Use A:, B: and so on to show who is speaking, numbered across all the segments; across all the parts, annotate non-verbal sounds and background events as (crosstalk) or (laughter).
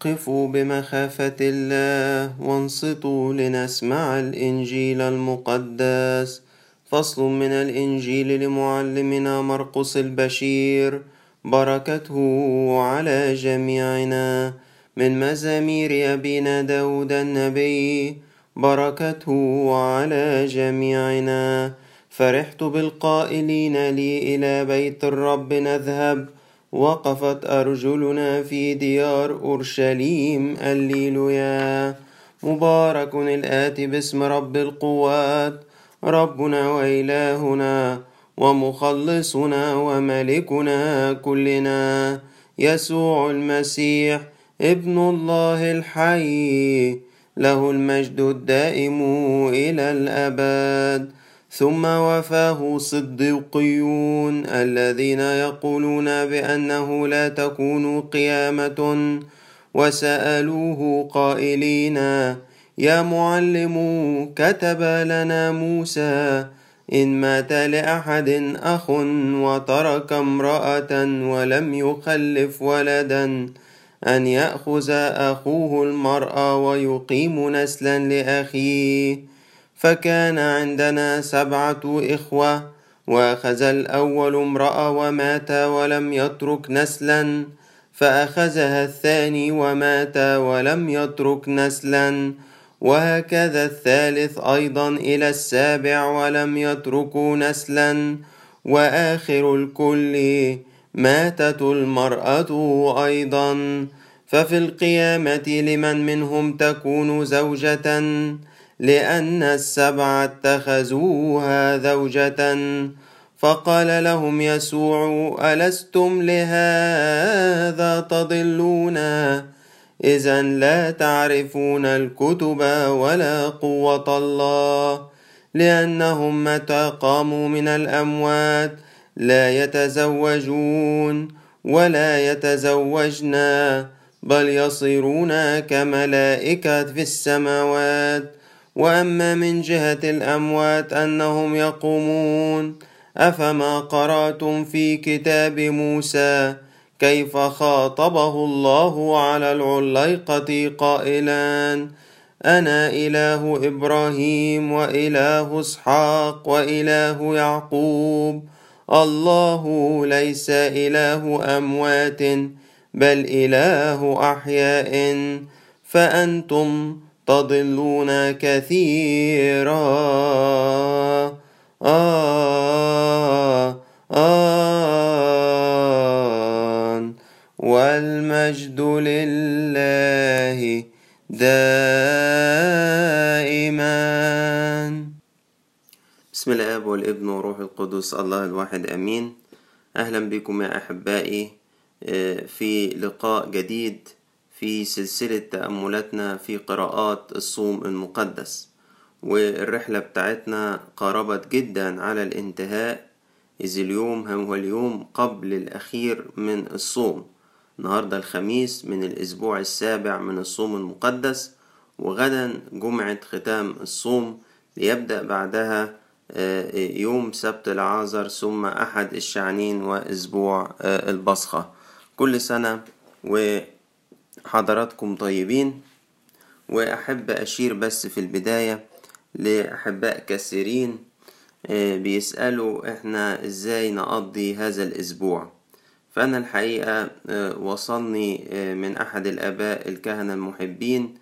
A: قفوا بمخافة الله وانصتوا لنسمع الإنجيل المقدس. فصل من الإنجيل لمعلمنا مرقس البشير. بركته على جميعنا. من مزامير أبينا داود النبي. بركته على جميعنا. فرحت بالقائلين لي إلى بيت الرب نذهب. وقفت أرجلنا في ديار أورشليم الليلويا مبارك الآتي باسم رب القوات. ربنا وإلهنا ومخلصنا وملكنا كلنا. يسوع المسيح ابن الله الحي له المجد الدائم إلى الأبد. ثم وفاه صديقيون الذين يقولون بأنه لا تكون قيامة. وسألوه قائلين يا معلم كتب لنا موسى إن مات لأحد أخ وترك امرأة ولم يخلف ولدا أن يأخذ أخوه المرأة ويقيم نسلا لأخيه. فكان عندنا سبعة إخوة وأخذ الأول امرأة ومات ولم يترك نسلا فأخذها الثاني ومات ولم يترك نسلا وهكذا الثالث أيضا إلى السابع ولم يتركوا نسلا وآخر الكل ماتت المرأة أيضا. ففي القيامة لمن منهم تكون زوجة؟ لأن السبعة اتخذوها زوجة فقال لهم يسوع ألستم لهذا تضلون؟ إذا لا تعرفون الكتب ولا قوة الله لأنهم متى قاموا من الأموات لا يتزوجون ولا يتزوجن بل يصيرون كملائكة في السماوات. وأما من جهة الأموات أنهم يقومون. أفما قرأتم في كتاب موسى؟ كيف خاطبه الله على العليقة قائلا أنا إله إبراهيم وإله إسحاق وإله يعقوب. الله ليس إله أموات بل إله أحياء. فأنتم تضلون كثيرا. آه آه والمجد لله دائما. بسم الآب والابن وروح القدس الله الواحد آمين. أهلا بكم يا أحبائي في لقاء جديد. في سلسلة تأملاتنا في قراءات الصوم المقدس. والرحلة بتاعتنا قاربت جدا على الانتهاء. إذ اليوم هو اليوم قبل الأخير من الصوم. النهاردة الخميس من الأسبوع السابع من الصوم المقدس. وغدا جمعة ختام الصوم. ليبدأ بعدها يوم سبت العازر ثم أحد الشعنين وأسبوع البصخة. كل سنة وحضراتكم طيبين وأحب أشير بس في البداية لأحباء كثيرين بيسألوا إحنا إزاي نقضي هذا الأسبوع. فأنا الحقيقة وصلني من أحد الآباء الكهنة المحبين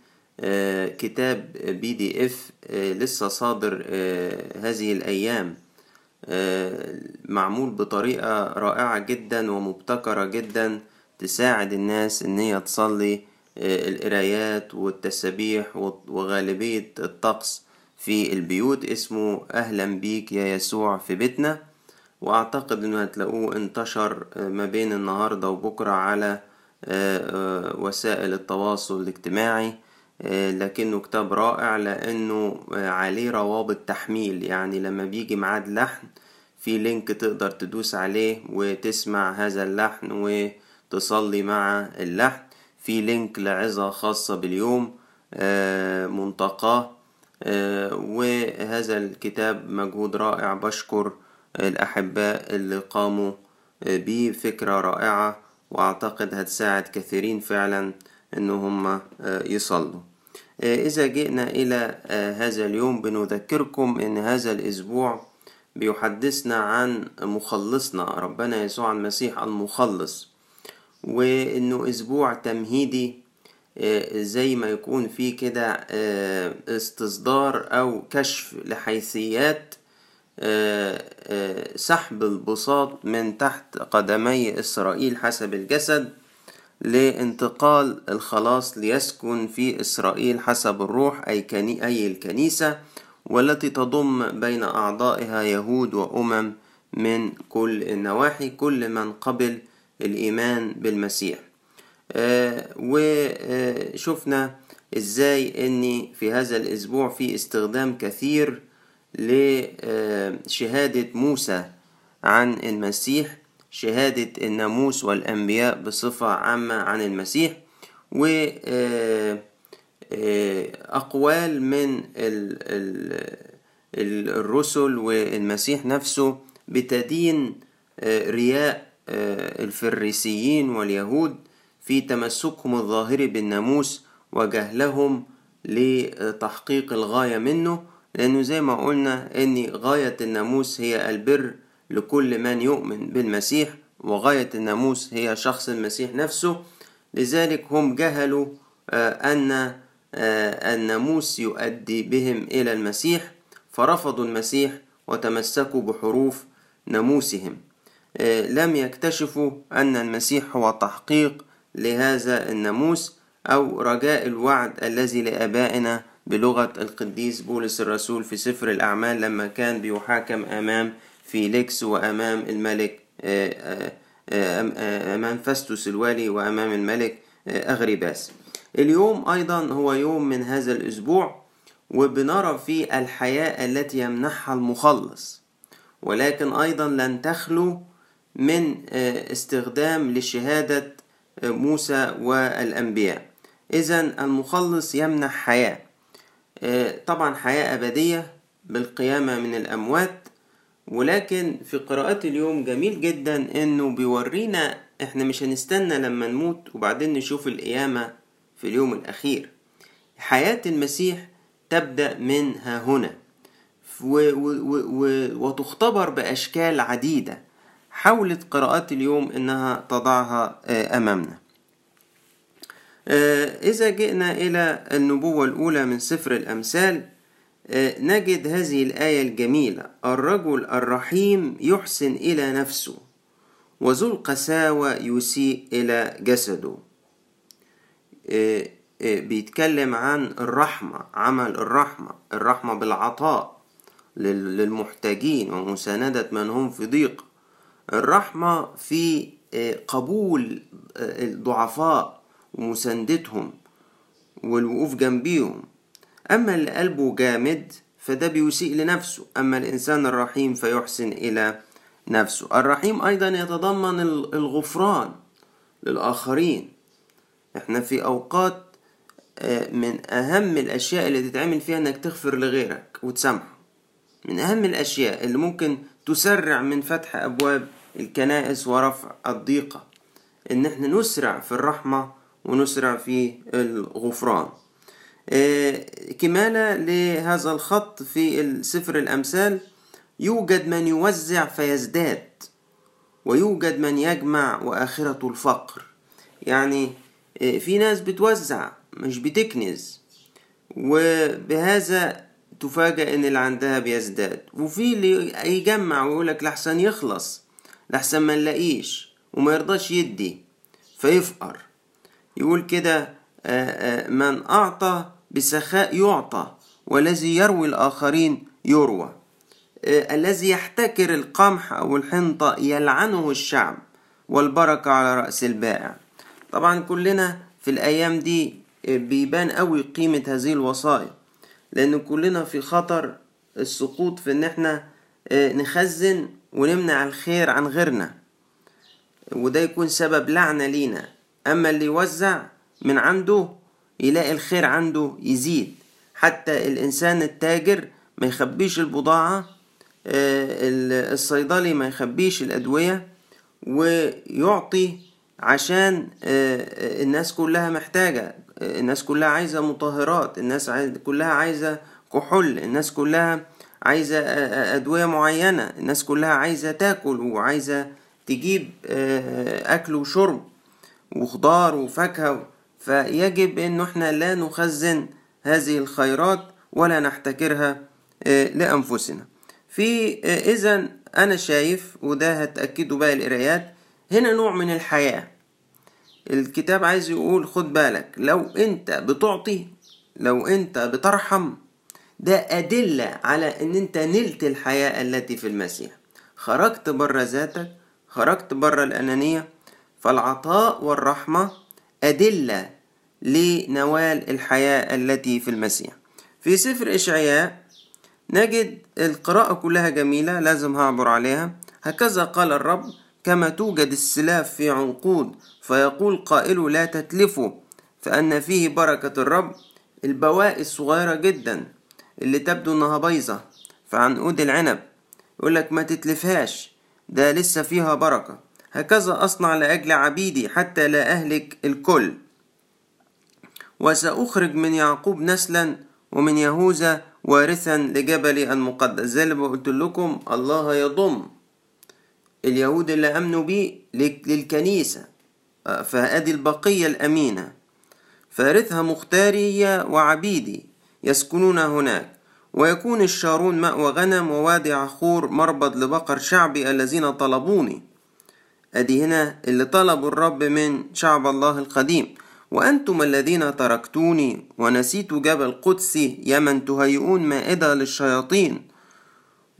A: كتاب بي دي إف لسه صادر هذه الأيام. معمول بطريقة رائعة جدا ومبتكرة جدا. تساعد الناس إن هي تصلي القرايات والتسابيح وغالبية الطقس في البيوت. اسمه أهلا بيك يا يسوع في بيتنا. وأعتقد إنه هتلاقوه انتشر ما بين النهاردة وبكرة على وسائل التواصل الاجتماعي. لكنه كتاب رائع لأنه عليه روابط تحميل. يعني لما بيجي ميعاد لحن في link تقدر تدوس عليه وتسمع هذا اللحن وتصلي مع اللحن في link لعظة خاصة باليوم منتقاه وهذا الكتاب مجهود رائع. بشكر الأحباء اللي قاموا بيه. فكرة رائعة وأعتقد هتساعد كثيرين فعلا إن هم يصلوا. إذا جئنا إلى هذا اليوم بنذكركم إن هذا الأسبوع بيحدثنا عن مخلصنا. ربنا يسوع المسيح المخلص. وإنه أسبوع تمهيدي زي ما يكون في كده استصدار أو كشف لحيثيات سحب البساط من تحت قدمي إسرائيل حسب الجسد لانتقال الخلاص ليسكن في إسرائيل حسب الروح أي, كني أي الكنيسة والتي تضم بين أعضائها يهود وأمم من كل النواحي كل من قبل الإيمان بالمسيح. وشفنا إزاي أن في هذا الأسبوع في استخدام كثير لشهادة موسى عن المسيح شهادة الناموس والأنبياء بصفة عامة عن المسيح وأقوال من الرسل والمسيح نفسه بتدين رياء الفريسيين واليهود في تمسكهم الظاهري بالناموس وجهلهم لتحقيق الغاية منه لأنه زي ما قلنا أن غاية الناموس هي البر لكل من يؤمن بالمسيح وغاية الناموس هي شخص المسيح نفسه. لذلك هم جهلوا أن الناموس يؤدي بهم إلى المسيح فرفضوا المسيح وتمسكوا بحروف ناموسهم. لم يكتشفوا أن المسيح هو تحقيق لهذا الناموس أو رجاء الوعد الذي لآبائنا بلغة القديس بولس الرسول في سفر الأعمال لما كان بيحاكم أمام فيليكس وأمام الملك أمام فاستوس الوالي وأمام الملك أغريباس. اليوم أيضا هو يوم من هذا الأسبوع وبنرى فيه الحياة التي يمنحها المخلص. ولكن أيضا لن تخلو من استخدام لشهادة موسى والأنبياء. إذا المخلص يمنح حياة. طبعا حياة أبدية بالقيامة من الأموات ولكن في قراءات اليوم جميل جدا إنه بيورينا إحنا مش هنستنى لما نموت وبعدين نشوف القيامة في اليوم الأخير. حياة المسيح تبدأ من ها هنا وتختبر بأشكال عديدة. حاولت قراءات اليوم إنها تضعها أمامنا. إذا جئنا إلى النبوة الأولى من سفر الأمثال نجد هذه الآية الجميلة الرجل الرحيم يحسن إلى نفسه وذو القساوة يسيء إلى جسده. بيتكلم عن الرحمة عمل الرحمة الرحمة بالعطاء للمحتاجين ومساندة من هم في ضيق. الرحمة في قبول الضعفاء ومساندتهم والوقوف جنبيهم. أما اللي قلبه جامد فده بيسيء لنفسه. أما الإنسان الرحيم فيحسن إلى نفسه. الرحيم أيضا يتضمن الغفران للآخرين. إحنا في أوقات من أهم الأشياء اللي تتعمل فيها إنك تغفر لغيرك وتسامحه. من أهم الأشياء اللي ممكن تسرع من فتح أبواب الكنائس ورفع الضيقة إن إحنا نسرع في الرحمة ونسرع في الغفران. كمالة لهذا الخط في سفر الأمثال يوجد من يوزع فيزداد ويوجد من يجمع وآخرة الفقر. يعني في ناس بتوزع مش بتكنز وبهذا تفاجأ إن اللي عندها بيزداد. وفي اللي يجمع ويقولك لحسن يخلص. لحسن ما نلاقيش وما يرضاش يدي فيفقر. يقول كده من أعطى بسخاء يعطى والذي يروي الآخرين يروى. الذي يحتكر القمح أو الحنطة يلعنه الشعب والبركة على رأس البائع. طبعا كلنا في الأيام دي بيبان قوي قيمة هذه الوصايا لأن كلنا في خطر السقوط في إن إحنا نخزن ونمنع الخير عن غيرنا. وده يكون سبب لعنة لينا. أما اللي يوزع من عنده يلاقي الخير عنده يزيد. حتى الإنسان التاجر ما يخبيش البضاعة الصيدلي ما يخبيش الأدوية ويعطي عشان الناس كلها محتاجة. الناس كلها عايزة مطهرات الناس كلها عايزة كحول الناس كلها عايزة أدوية معينة. الناس كلها عايزة تاكل وعايزة تجيب أكل وشرب وخضار وفاكهة. فيجب إن إحنا لا نخزن هذه الخيرات ولا نحتكرها لأنفسنا. في إذا أنا شايف وده هتأكدوا بقى القرايات هنا نوع من الحياة. الكتاب عايز يقول خد بالك لو أنت بتعطي لو أنت بترحم ده أدلة على إن أنت نلت الحياة التي في المسيح. خرجت بره ذاتك خرجت بره الأنانية فالعطاء والرحمة أدلة لنوال الحياة التي في المسيح. في سفر إشعياء نجد القراءة كلها جميلة لازم هعبر عليها. هكذا قال الرب كما توجد السلاف في عنقود فيقول قائل لا تتلفوا فأن فيه بركة الرب البواقي الصغيرة جدا. اللي تبدو إنها بايظة فعنقود العنب. يقولك ما تتلفهاش ده لسه فيها بركة. هكذا أصنع لأجل عبيدي حتى لا أهلك الكل. وسأخرج من يعقوب نسلا ومن يهوذا وارثا لجبلي المقدس. زي اللي قلت لكم الله يضم. اليهود اللي أمنوا بيه للكنيسة فأدي البقية الأمينة. فارثها مختاري وعبيدي. يسكنون هناك. ويكون الشارون مأوى غنم ووادي عخور مربض لبقر شعبي الذين طلبوني. أدي هنا اللي طلبوا الرب من شعب الله القديم. وأنتم الذين تركتوني ونسيت جبل قدسي يا من تهيئون مائدة للشياطين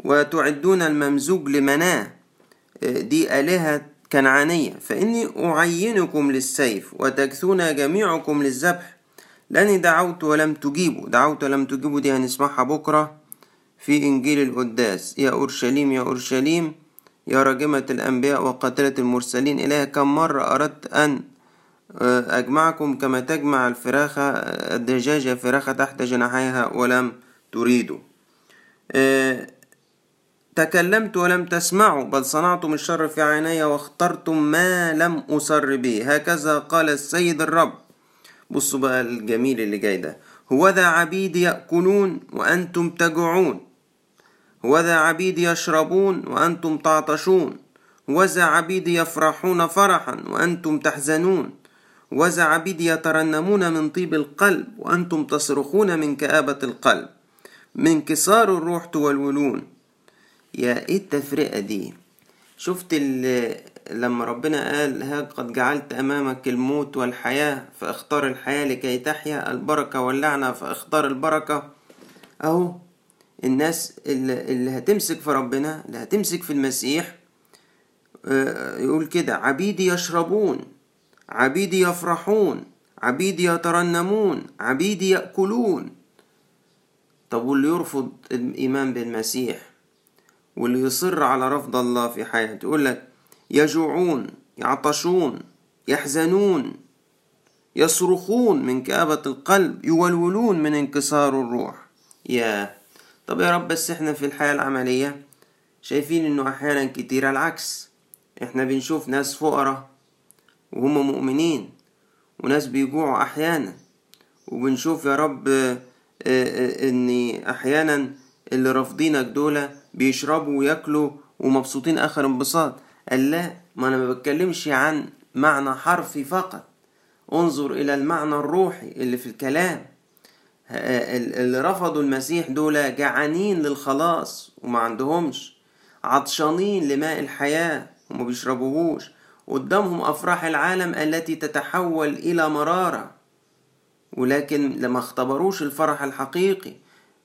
A: وتعدون الممزوج لمناة. دي آلهة كنعانية. فإني أعينكم للسيف وتكثون جميعكم للذبح لأني دعوت ولم تجيبوا دعوت ولم تجيبوا دي هنسمعها بكرة في إنجيل القداس. يا أورشليم يا أورشليم يا راجمة الأنبياء وقاتلة المرسلين. إليها كم مرة أردت أن أجمعكم كما تجمع الفراخة الدجاجة فراخة تحت جناحيها ولم تريدوا. تكلمت ولم تسمعوا بل صنعتم الشر في عيني واخترتم ما لم أصر به هكذا قال السيد الرب. بصوا بقى الجميل اللي جاي ده. هوذا عبيد يأكلون وأنتم تجوعون. هوذا عبيد يشربون وأنتم تعطشون. هوذا عبيد يفرحون فرحا وأنتم تحزنون. وذا عبيد يترنمون من طيب القلب وأنتم تصرخون من كآبة القلب. من كسار الروح تولولون. يا إيه التفرقة دي؟ شفت لما ربنا قال ها قد جعلت أمامك الموت والحياة فاختار الحياة لكي تحيا البركة واللعنة فاختار البركة. أهو الناس اللي, هتمسك في ربنا اللي هتمسك في المسيح يقول كده عبيدي يشربون عبيدي يفرحون عبيدي يترنمون عبيدي يأكلون. طب واللي يرفض الإيمان بالمسيح؟ واللي يصر على رفض الله في حياته يقول لك يجوعون يعطشون يحزنون يصرخون من كآبة القلب يولولون من انكسار الروح. يا طب يا رب بس إحنا في الحياة العملية شايفين إنه أحيانا كتير العكس. إحنا بنشوف ناس فقراء وهم مؤمنين وناس بيجوعوا أحيانا وبنشوف يا رب إن أحيانا اللي رافضينك دول بيشربوا وياكلوا ومبسوطين آخر انبساط. قال لا ما أنا ما بتكلمش عن معنى حرفي فقط. انظر إلى المعنى الروحي اللي في الكلام. اللي رفضوا المسيح دول جعانين للخلاص وما عندهمش. عطشانين لماء الحياة وما بيشربوهوش. قدامهم أفراح العالم التي تتحول إلى مرارة. ولكن لما اختبروش الفرح الحقيقي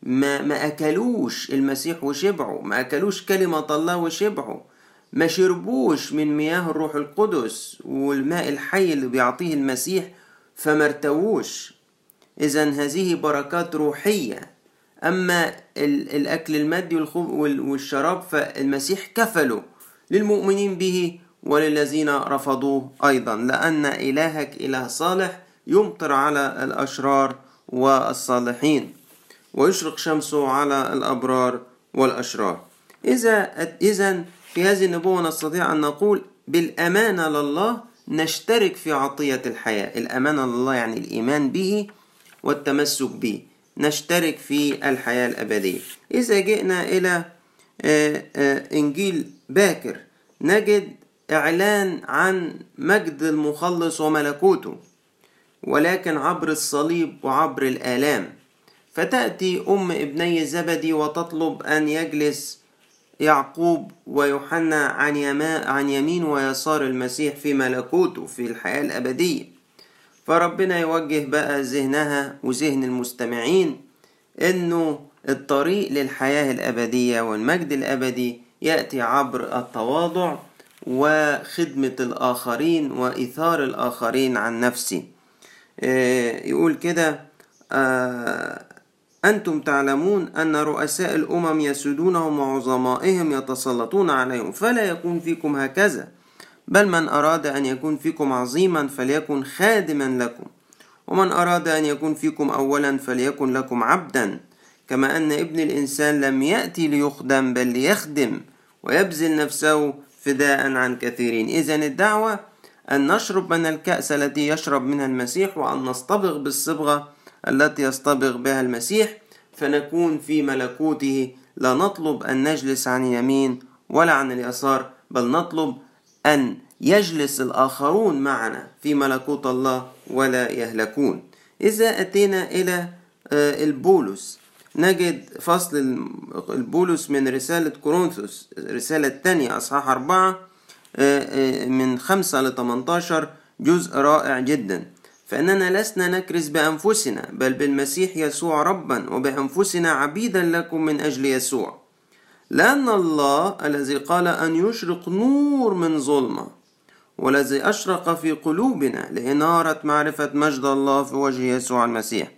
A: ما, ما أكلوش المسيح وشبعوا ما أكلوش كلمة الله وشبعوا ما شربوش من مياه الروح القدس والماء الحي اللي بيعطيه المسيح فما ارتووش. إذا هذه بركات روحية. أما الأكل المادي والشراب فالمسيح كفله للمؤمنين به وللذين رفضوه أيضا لأن إلهك إله صالح يمطر على الأشرار والصالحين ويشرق شمسه على الأبرار والأشرار. إذا إذا في هذه النبوة نستطيع أن نقول بالأمانة لله نشترك في عطية الحياة. الأمانة لله يعني الإيمان به والتمسك به. نشترك في الحياة الأبدية. إذا جئنا إلى إنجيل باكر نجد إعلان عن مجد المخلص وملكوته ولكن عبر الصليب وعبر الآلام. فتأتي أم ابني زبدي وتطلب أن يجلس يعقوب ويوحنا عن, يما عن يمين ويسار المسيح في ملكوته في الحياة الأبدية. فربنا يوجه بقى ذهنها وذهن المستمعين إنه الطريق للحياة الأبدية والمجد الأبدي يأتي عبر التواضع وخدمة الآخرين وإثار الآخرين عن نفسي. يقول كده أنتم تعلمون أن رؤساء الأمم يسودونهم وعظمائهم يتسلطون عليهم فلا يكون فيكم هكذا. بل من أراد أن يكون فيكم عظيما فليكن خادما لكم ومن أراد أن يكون فيكم أولا فليكن لكم عبدا. كما أن ابن الإنسان لم يأتي ليخدم بل ليخدم ويبذل نفسه فداء عن كثيرين. إذا الدعوة أن نشرب من الكأس التي يشرب منها المسيح وأن نصطبغ بالصبغة التي يصطبغ بها المسيح فنكون في ملكوته. لا نطلب أن نجلس عن اليمين ولا عن اليسار بل نطلب أن يجلس الآخرون معنا في ملكوت الله ولا يهلكون. إذا أتينا إلى البولس. نجد فصل البولس من رسالة كورنثوس رسالة الثانية أصحاح أربعة من خمسة لتمنتاشر جزء رائع جدا. فإننا لسنا نكرز بأنفسنا بل بالمسيح يسوع ربا وبأنفسنا عبيدا لكم من أجل يسوع. لأن الله الذي قال أن يشرق نور من ظلمة والذي أشرق في قلوبنا لإنارة معرفة مجد الله في وجه يسوع المسيح.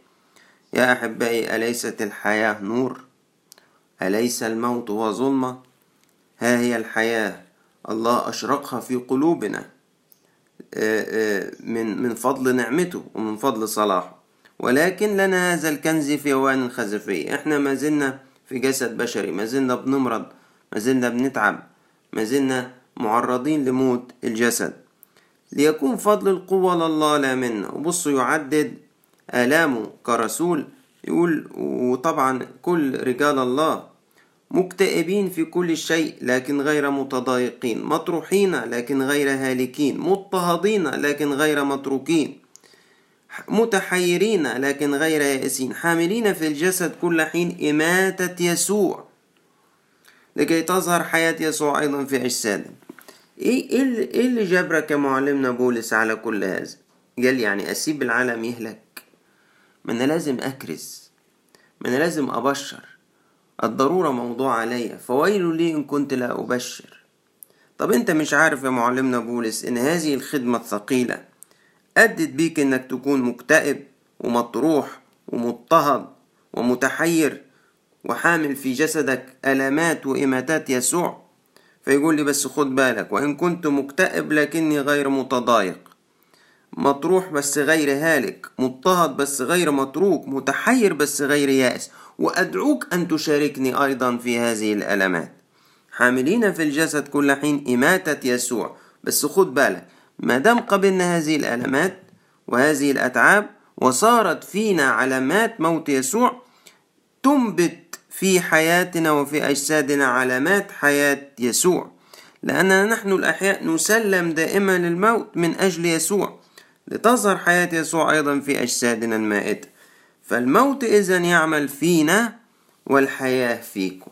A: يا أحبائي أليست الحياة نور؟ أليس الموت هو ظلمة؟ ها هي الحياة الله أشرقها في قلوبنا. من من فضل نعمته ومن فضل صلاحه. ولكن لنا هذا الكنز في أوان خزفية إحنا ما زلنا في جسد بشري ما زلنا بنمرض ما زلنا بنتعب ما زلنا معرضين لموت الجسد. ليكون فضل القوة لله لا منا وبصوا يعدد آلامه كرسول. يقول وطبعا كل رجال الله مكتئبين في كل شيء لكن غير متضايقين مطروحين لكن غير هالكين مضطهدين لكن غير متروكين متحيرين لكن غير يائسين حاملين في الجسد كل حين إماتة يسوع. لكي تظهر حياة يسوع أيضا في أجسادهم إيه اللي جبرك يا معلمنا بولس على كل هذا؟ قال يعني أسيب العالم يهلك. ما أنا لازم أكرز ما أنا لازم أبشر. الضرورة موضوع عليا فويل لي إن كنت لا أبشر. طب أنت مش عارف يا معلمنا بولس إن هذه الخدمة الثقيلة أدت بيك إنك تكون مكتئب ومطروح ومضطهد ومتحير وحامل في جسدك ألامات وإماتات يسوع؟ فيقول لي بس خد بالك وإن كنت مكتئب لكني غير متضايق. مطروح بس غير هالك مضطهد بس غير متروك متحير بس غير يائس. وأدعوك أن تشاركني أيضا في هذه الألمات. حاملين في الجسد كل حين إماتة يسوع. بس خد بالك ما دام قبلنا هذه الألمات وهذه الأتعاب وصارت فينا علامات موت يسوع تنبت في حياتنا وفي أجسادنا علامات حياة يسوع. لأننا نحن الأحياء نسلم دائما للموت من أجل يسوع. لتظهر حياة يسوع أيضا في أجسادنا المائتة فالموت إذا يعمل فينا والحياة فيكم.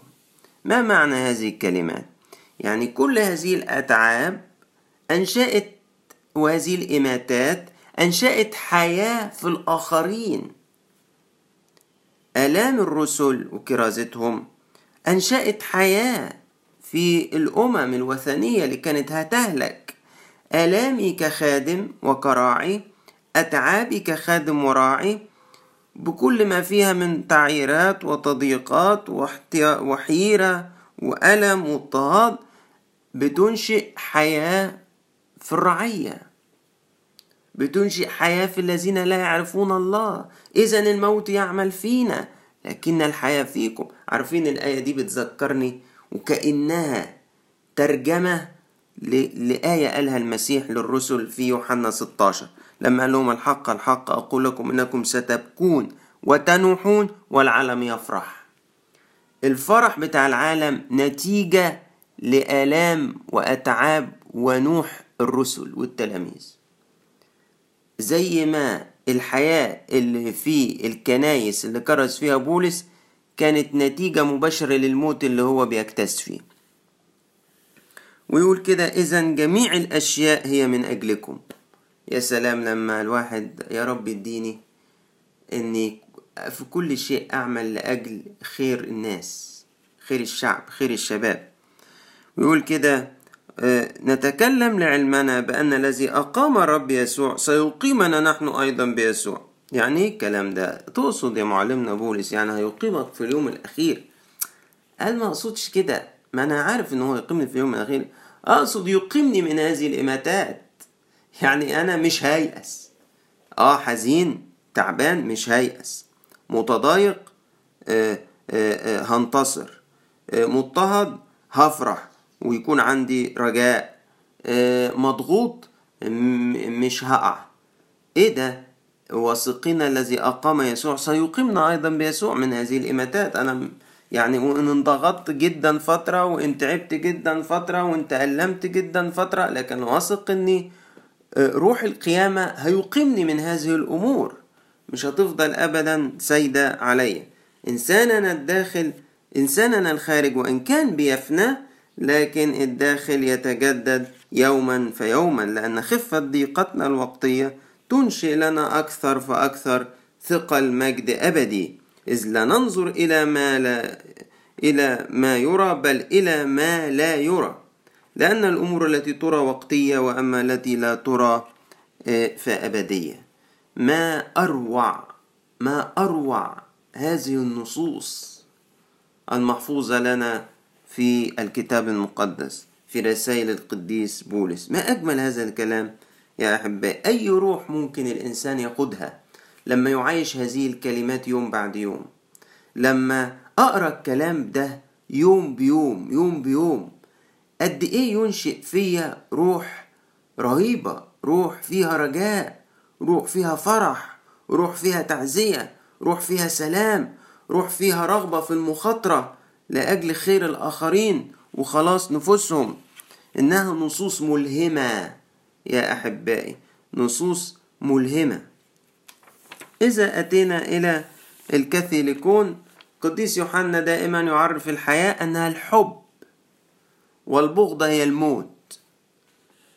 A: ما معنى هذه الكلمات؟ يعني كل هذه الأتعاب أنشأت وهذه الإماتات أنشأت حياة في الآخرين. آلام الرسل وكرازتهم أنشأت حياة في الأمم الوثنية اللي كانت هتهلك. آلامي كخادم وكراعي أتعابي كخادم وراعي بكل ما فيها من تعييرات وتضييقات وحيرة وألم واضطهاد بتنشئ حياة في الرعية. بتنشئ حياة في الذين لا يعرفون الله. إذا الموت يعمل فينا لكن الحياة فيكم. عارفين الآية دي بتذكرني؟ وكأنها ترجمة لآية قالها المسيح للرسل في يوحنا 16 لما قال لهم الحق الحق أقول لكم إنكم ستبكون وتنوحون والعالم يفرح. الفرح بتاع العالم نتيجة لآلام وأتعاب ونوح الرسل والتلاميذ. زي ما الحياة اللي في الكنايس اللي كرز فيها بولس كانت نتيجة مباشرة للموت اللي هو بيجتاز فيه. ويقول كده إذا جميع الأشياء هي من أجلكم. يا سلام لما الواحد يا رب اديني إني في كل شيء أعمل لأجل خير الناس خير الشعب خير الشباب. ويقول كده نتكلم لعلمنا بأن الذي أقام الرب يسوع سيقيمنا نحن أيضا بيسوع. يعني إيه الكلام ده؟ تقصد يا معلمنا بولس يعني هيقيمك في اليوم الأخير. قال ما أقصدش كده؟ ما أنا عارف إن هو يقيمني في اليوم الأخير. أقصد يقيمني من هذه الإماتات. يعني أنا مش هيأس. آه حزين تعبان مش هيأس. متضايق آه آه آه هنتصر. مضطهد هفرح ويكون عندي رجاء. مضغوط مش هقع. إيه ده؟ واثقين الذي أقام يسوع. سيقيمنا أيضا بيسوع من هذه الإماتات. أنا يعني وإن انضغطت جدا فترة وإن تعبت جدا فترة وإن تألمت جدا فترة لكن واثق إني روح القيامة هيقيمني من هذه الأمور مش هتفضل ابدا سيدة عليا إنساننا الداخل إنساننا الخارج وإن كان بيفنى لكن الداخل يتجدد يوما فيوما لأن خفة ضيقتنا الوقتية تنشئ لنا أكثر فأكثر ثقل مجد أبدي. إذ لا ننظر إلى ما لا إلى ما يرى بل إلى ما لا يرى. لأن الأمور التي ترى وقتية وأما التي لا ترى فأبدية. ما أروع ما أروع هذه النصوص المحفوظة لنا في الكتاب المقدس في رسائل القديس بولس. ما أجمل هذا الكلام يا أحبائي؟ أي روح ممكن الإنسان يقودها؟ لما يعيش هذه الكلمات يوم بعد يوم لما أقرأ الكلام ده يوم بيوم يوم بيوم قد إيه ينشئ فيا روح رهيبة روح فيها رجاء روح فيها فرح روح فيها تعزية روح فيها سلام روح فيها رغبة في المخاطرة لأجل خير الآخرين وخلاص نفوسهم. إنها نصوص ملهمة يا أحبائي نصوص ملهمة. إذا أتينا إلى الكاثوليكون قديس يوحنا دائما يعرف الحياة أنها الحب والبغضة هي الموت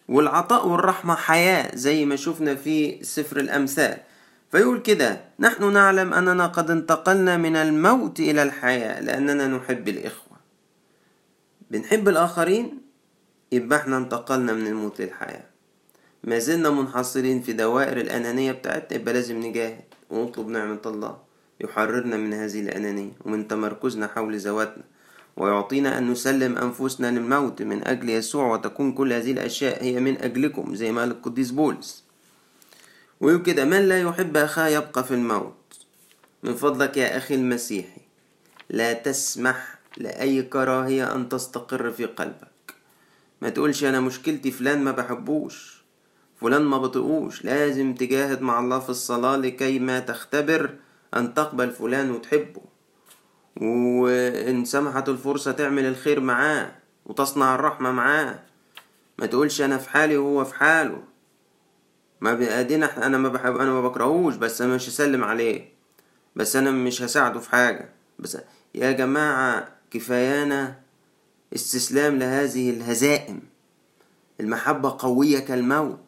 A: والعطاء والرحمة حياة زي ما شفنا في سفر الأمثال. فيقول كده نحن نعلم أننا قد انتقلنا من الموت إلى الحياة لأننا نحب الإخوة. بنحب الآخرين؟ يبقى إحنا انتقلنا من الموت للحياة. ما زلنا منحصرين في دوائر الأنانية بتاعتنا يبقى لازم نجاهد. ونطلب نعمة الله. يحررنا من هذه الأنانية ومن تمركزنا حول ذواتنا. ويعطينا أن نسلم أنفسنا للموت من أجل يسوع وتكون كل هذه الأشياء هي من أجلكم زي ما قال القديس بولس. ويقول كده من لا يحب أخاه يبقى في الموت. من فضلك يا أخي المسيحي لا تسمح لأي كراهية أن تستقر في قلبك. ما تقولش أنا مشكلتي فلان ما بحبوش. فلان ما بطيقوش. لازم تجاهد مع الله في الصلاة لكي ما تختبر أن تقبل فلان وتحبه. وإن سمحت الفرصة تعمل الخير معاه وتصنع الرحمة معاه. ما تقولش أنا في حالي وهو في حاله. ما بأدينا أنا ما بحب أنا ما بكرهوش بس أنا مش هسلم عليه. بس أنا مش هساعده في حاجة. بس يا جماعة كفايانا استسلام لهذه الهزائم. المحبة قوية كالموت.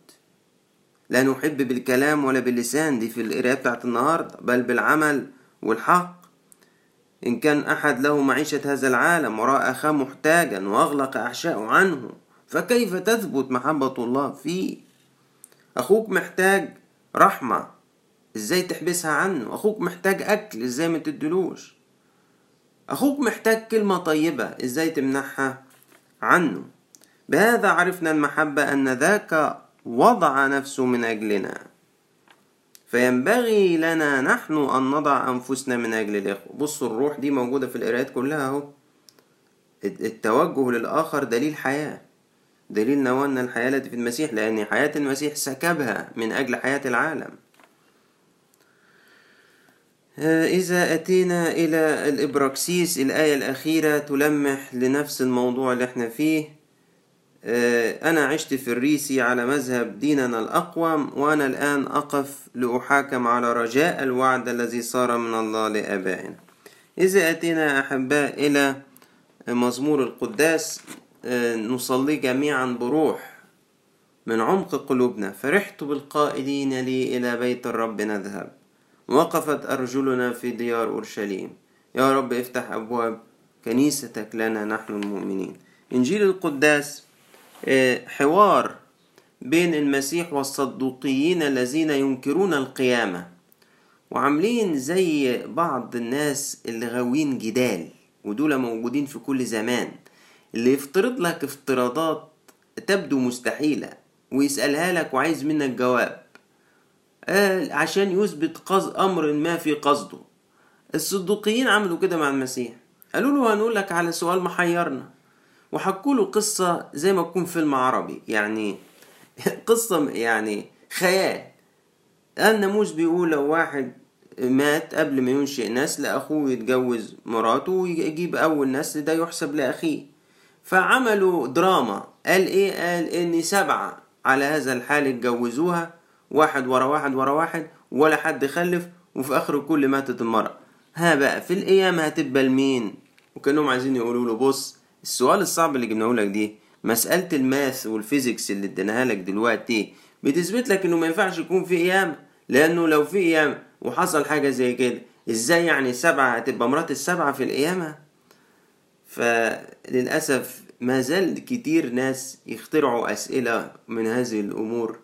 A: لا نحب بالكلام ولا باللسان دي في القراية بتاعت النهاردة بل بالعمل والحق. إن كان أحد له معيشة هذا العالم ورأى أخاه محتاجا وأغلق أحشاءه عنه فكيف تثبت محبة الله فيه؟ أخوك محتاج رحمة إزاي تحبسها عنه؟ أخوك محتاج أكل إزاي ما تدلوش؟ أخوك محتاج كلمة طيبة إزاي تمنحها عنه؟ بهذا عرفنا المحبة أن ذاك وضع نفسه من أجلنا. فينبغي لنا نحن أن نضع أنفسنا من أجل الإخوة. بصوا الروح دي موجودة في القراءات كلها أهو. التوجه للآخر دليل حياة. دليل نوالنا الحياة التي في المسيح لأن حياة المسيح سكبها من أجل حياة العالم. إذا أتينا إلى الإبراكسيس الآية الأخيرة تلمح لنفس الموضوع اللي إحنا فيه. أنا عشت في الريسي على مذهب ديننا الأقوم وأنا الآن أقف لأحاكم على رجاء الوعد الذي صار من الله لآبائنا. إذا أتينا أحباء إلى مزمور القداس نصلي جميعا بروح من عمق قلوبنا. فرحت بالقائلين لي إلى بيت الرب نذهب. وقفت أرجلنا في ديار أورشليم. يا رب افتح أبواب كنيستك لنا نحن المؤمنين. إنجيل القداس حوار بين المسيح والصدوقيين الذين ينكرون القيامة وعاملين زي بعض الناس اللي غاويين جدال ودول موجودين في كل زمان اللي يفترض لك افتراضات تبدو مستحيلة ويسألها لك وعايز منك جواب. آه عشان يثبت قصد أمر ما في قصده. الصدوقيين عملوا كده مع المسيح. قالوا له هنقول لك على سؤال محيرنا. وحكوا له قصة زي ما تكون فيلم عربي. يعني (laughs) قصة يعني خيال. الناموس بيقول لو واحد مات قبل ما ينشئ نسل أخوه يتجوز مراته ويجيب أول نسل ده يحسب لأخيه. فعملوا دراما. قال إيه قال إن سبعة على هذا الحال اتجوزوها. واحد ورا واحد ورا واحد ولا حد خلف وفي آخر كل ماتت المرأة. ها بقى في القيامة هتبقى لمين؟ وكأنهم عايزين يقولوا له بص السؤال الصعب اللي جبناه لك دي مسألة ال math وال physics اللي اديناها لك دلوقتي بتثبت لك إنه ما ينفعش يكون في قيامة لأنه لو في قيامة وحصل حاجة زي كده إزاي يعني سبعة هتبقى مرات السبعة في القيامة؟ فللأسف ما زال كتير ناس يخترعوا أسئلة من هذه الأمور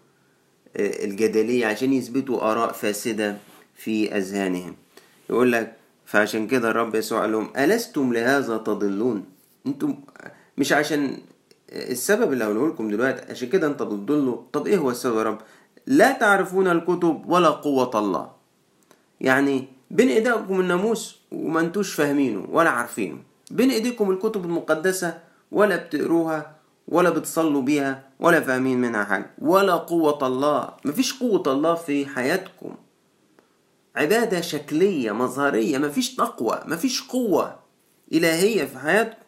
A: الجدلية عشان يثبتوا آراء فاسدة في أذهانهم. يقول لك فعشان كده الرب يسوع قال لهم ألستم لهذا تضلون؟ أنتم مش عشان السبب اللي هقوله لكم دلوقتي عشان كده انت بتضلوا طب إيه هو السبب يا رب؟ لا تعرفون الكتب ولا قوة الله. يعني بين ايديكم الناموس وما انتوش فاهمينه ولا عارفينه. بين ايديكم الكتب المقدسة ولا بتقروها ولا بتصلوا بيها ولا فاهمين منها حاجة. ولا قوة الله. مفيش قوة الله في حياتكم. عبادة شكلية مظهرية مفيش تقوى مفيش قوة إلهية في حياتكم.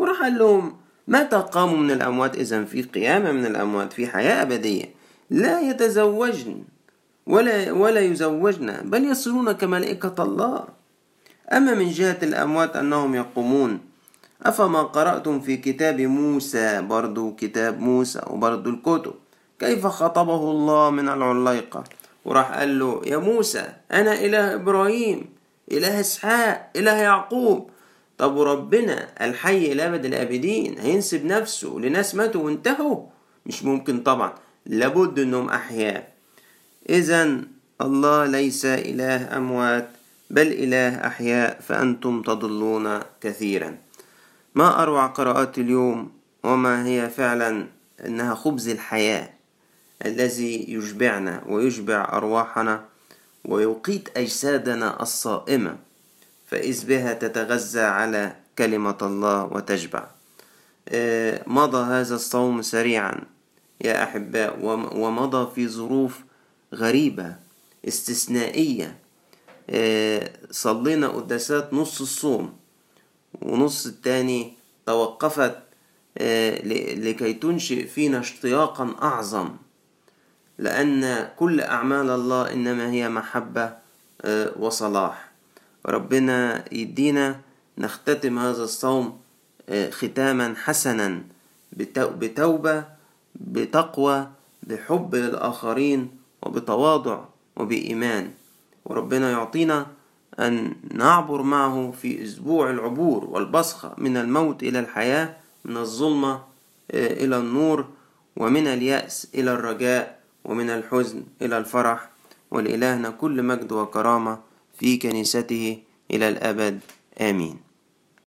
A: وراح قال لهم متى قاموا من الأموات إذا في قيامة من الأموات في حياة أبدية؟ لا يتزوجن ولا ولا يزوجن بل يصيرون كملائكة الله. أما من جهة الأموات أنهم يقومون. أفما قرأتم في كتاب موسى؟ برضو كتاب موسى وبرضو الكتب. كيف خطبه الله من العليقة؟ وراح قال له يا موسى أنا إله إبراهيم إله إسحاق إله يعقوب. طب وربنا الحي لأبد الآبدين هينسب نفسه لناس ماتوا وانتهوا؟ مش ممكن طبعا لابد إنهم أحياء. إذا الله ليس إله أموات بل إله أحياء فأنتم تضلون كثيرا. ما أروع قراءات اليوم وما هي فعلا أنها خبز الحياة الذي يشبعنا ويشبع أرواحنا ويقيت أجسادنا الصائمة. فإذ بها تتغذى على كلمة الله وتشبع. مضى هذا الصوم سريعا يا أحباء ومضى في ظروف غريبة استثنائية. صلينا قداسات نص الصوم ونص التاني توقفت لكي تنشئ فينا اشتياقا أعظم. لأن كل أعمال الله إنما هي محبة وصلاح. ربنا يدينا نختتم هذا الصوم ختاما حسنا بتوبة بتقوى بحب للآخرين وبتواضع وبإيمان. وربنا يعطينا أن نعبر معه في أسبوع العبور والبصخة من الموت إلى الحياة من الظلمة إلى النور ومن اليأس إلى الرجاء ومن الحزن إلى الفرح. ولإلهنا كل مجد وكرامة. في كنيسته إلى الأبد. آمين.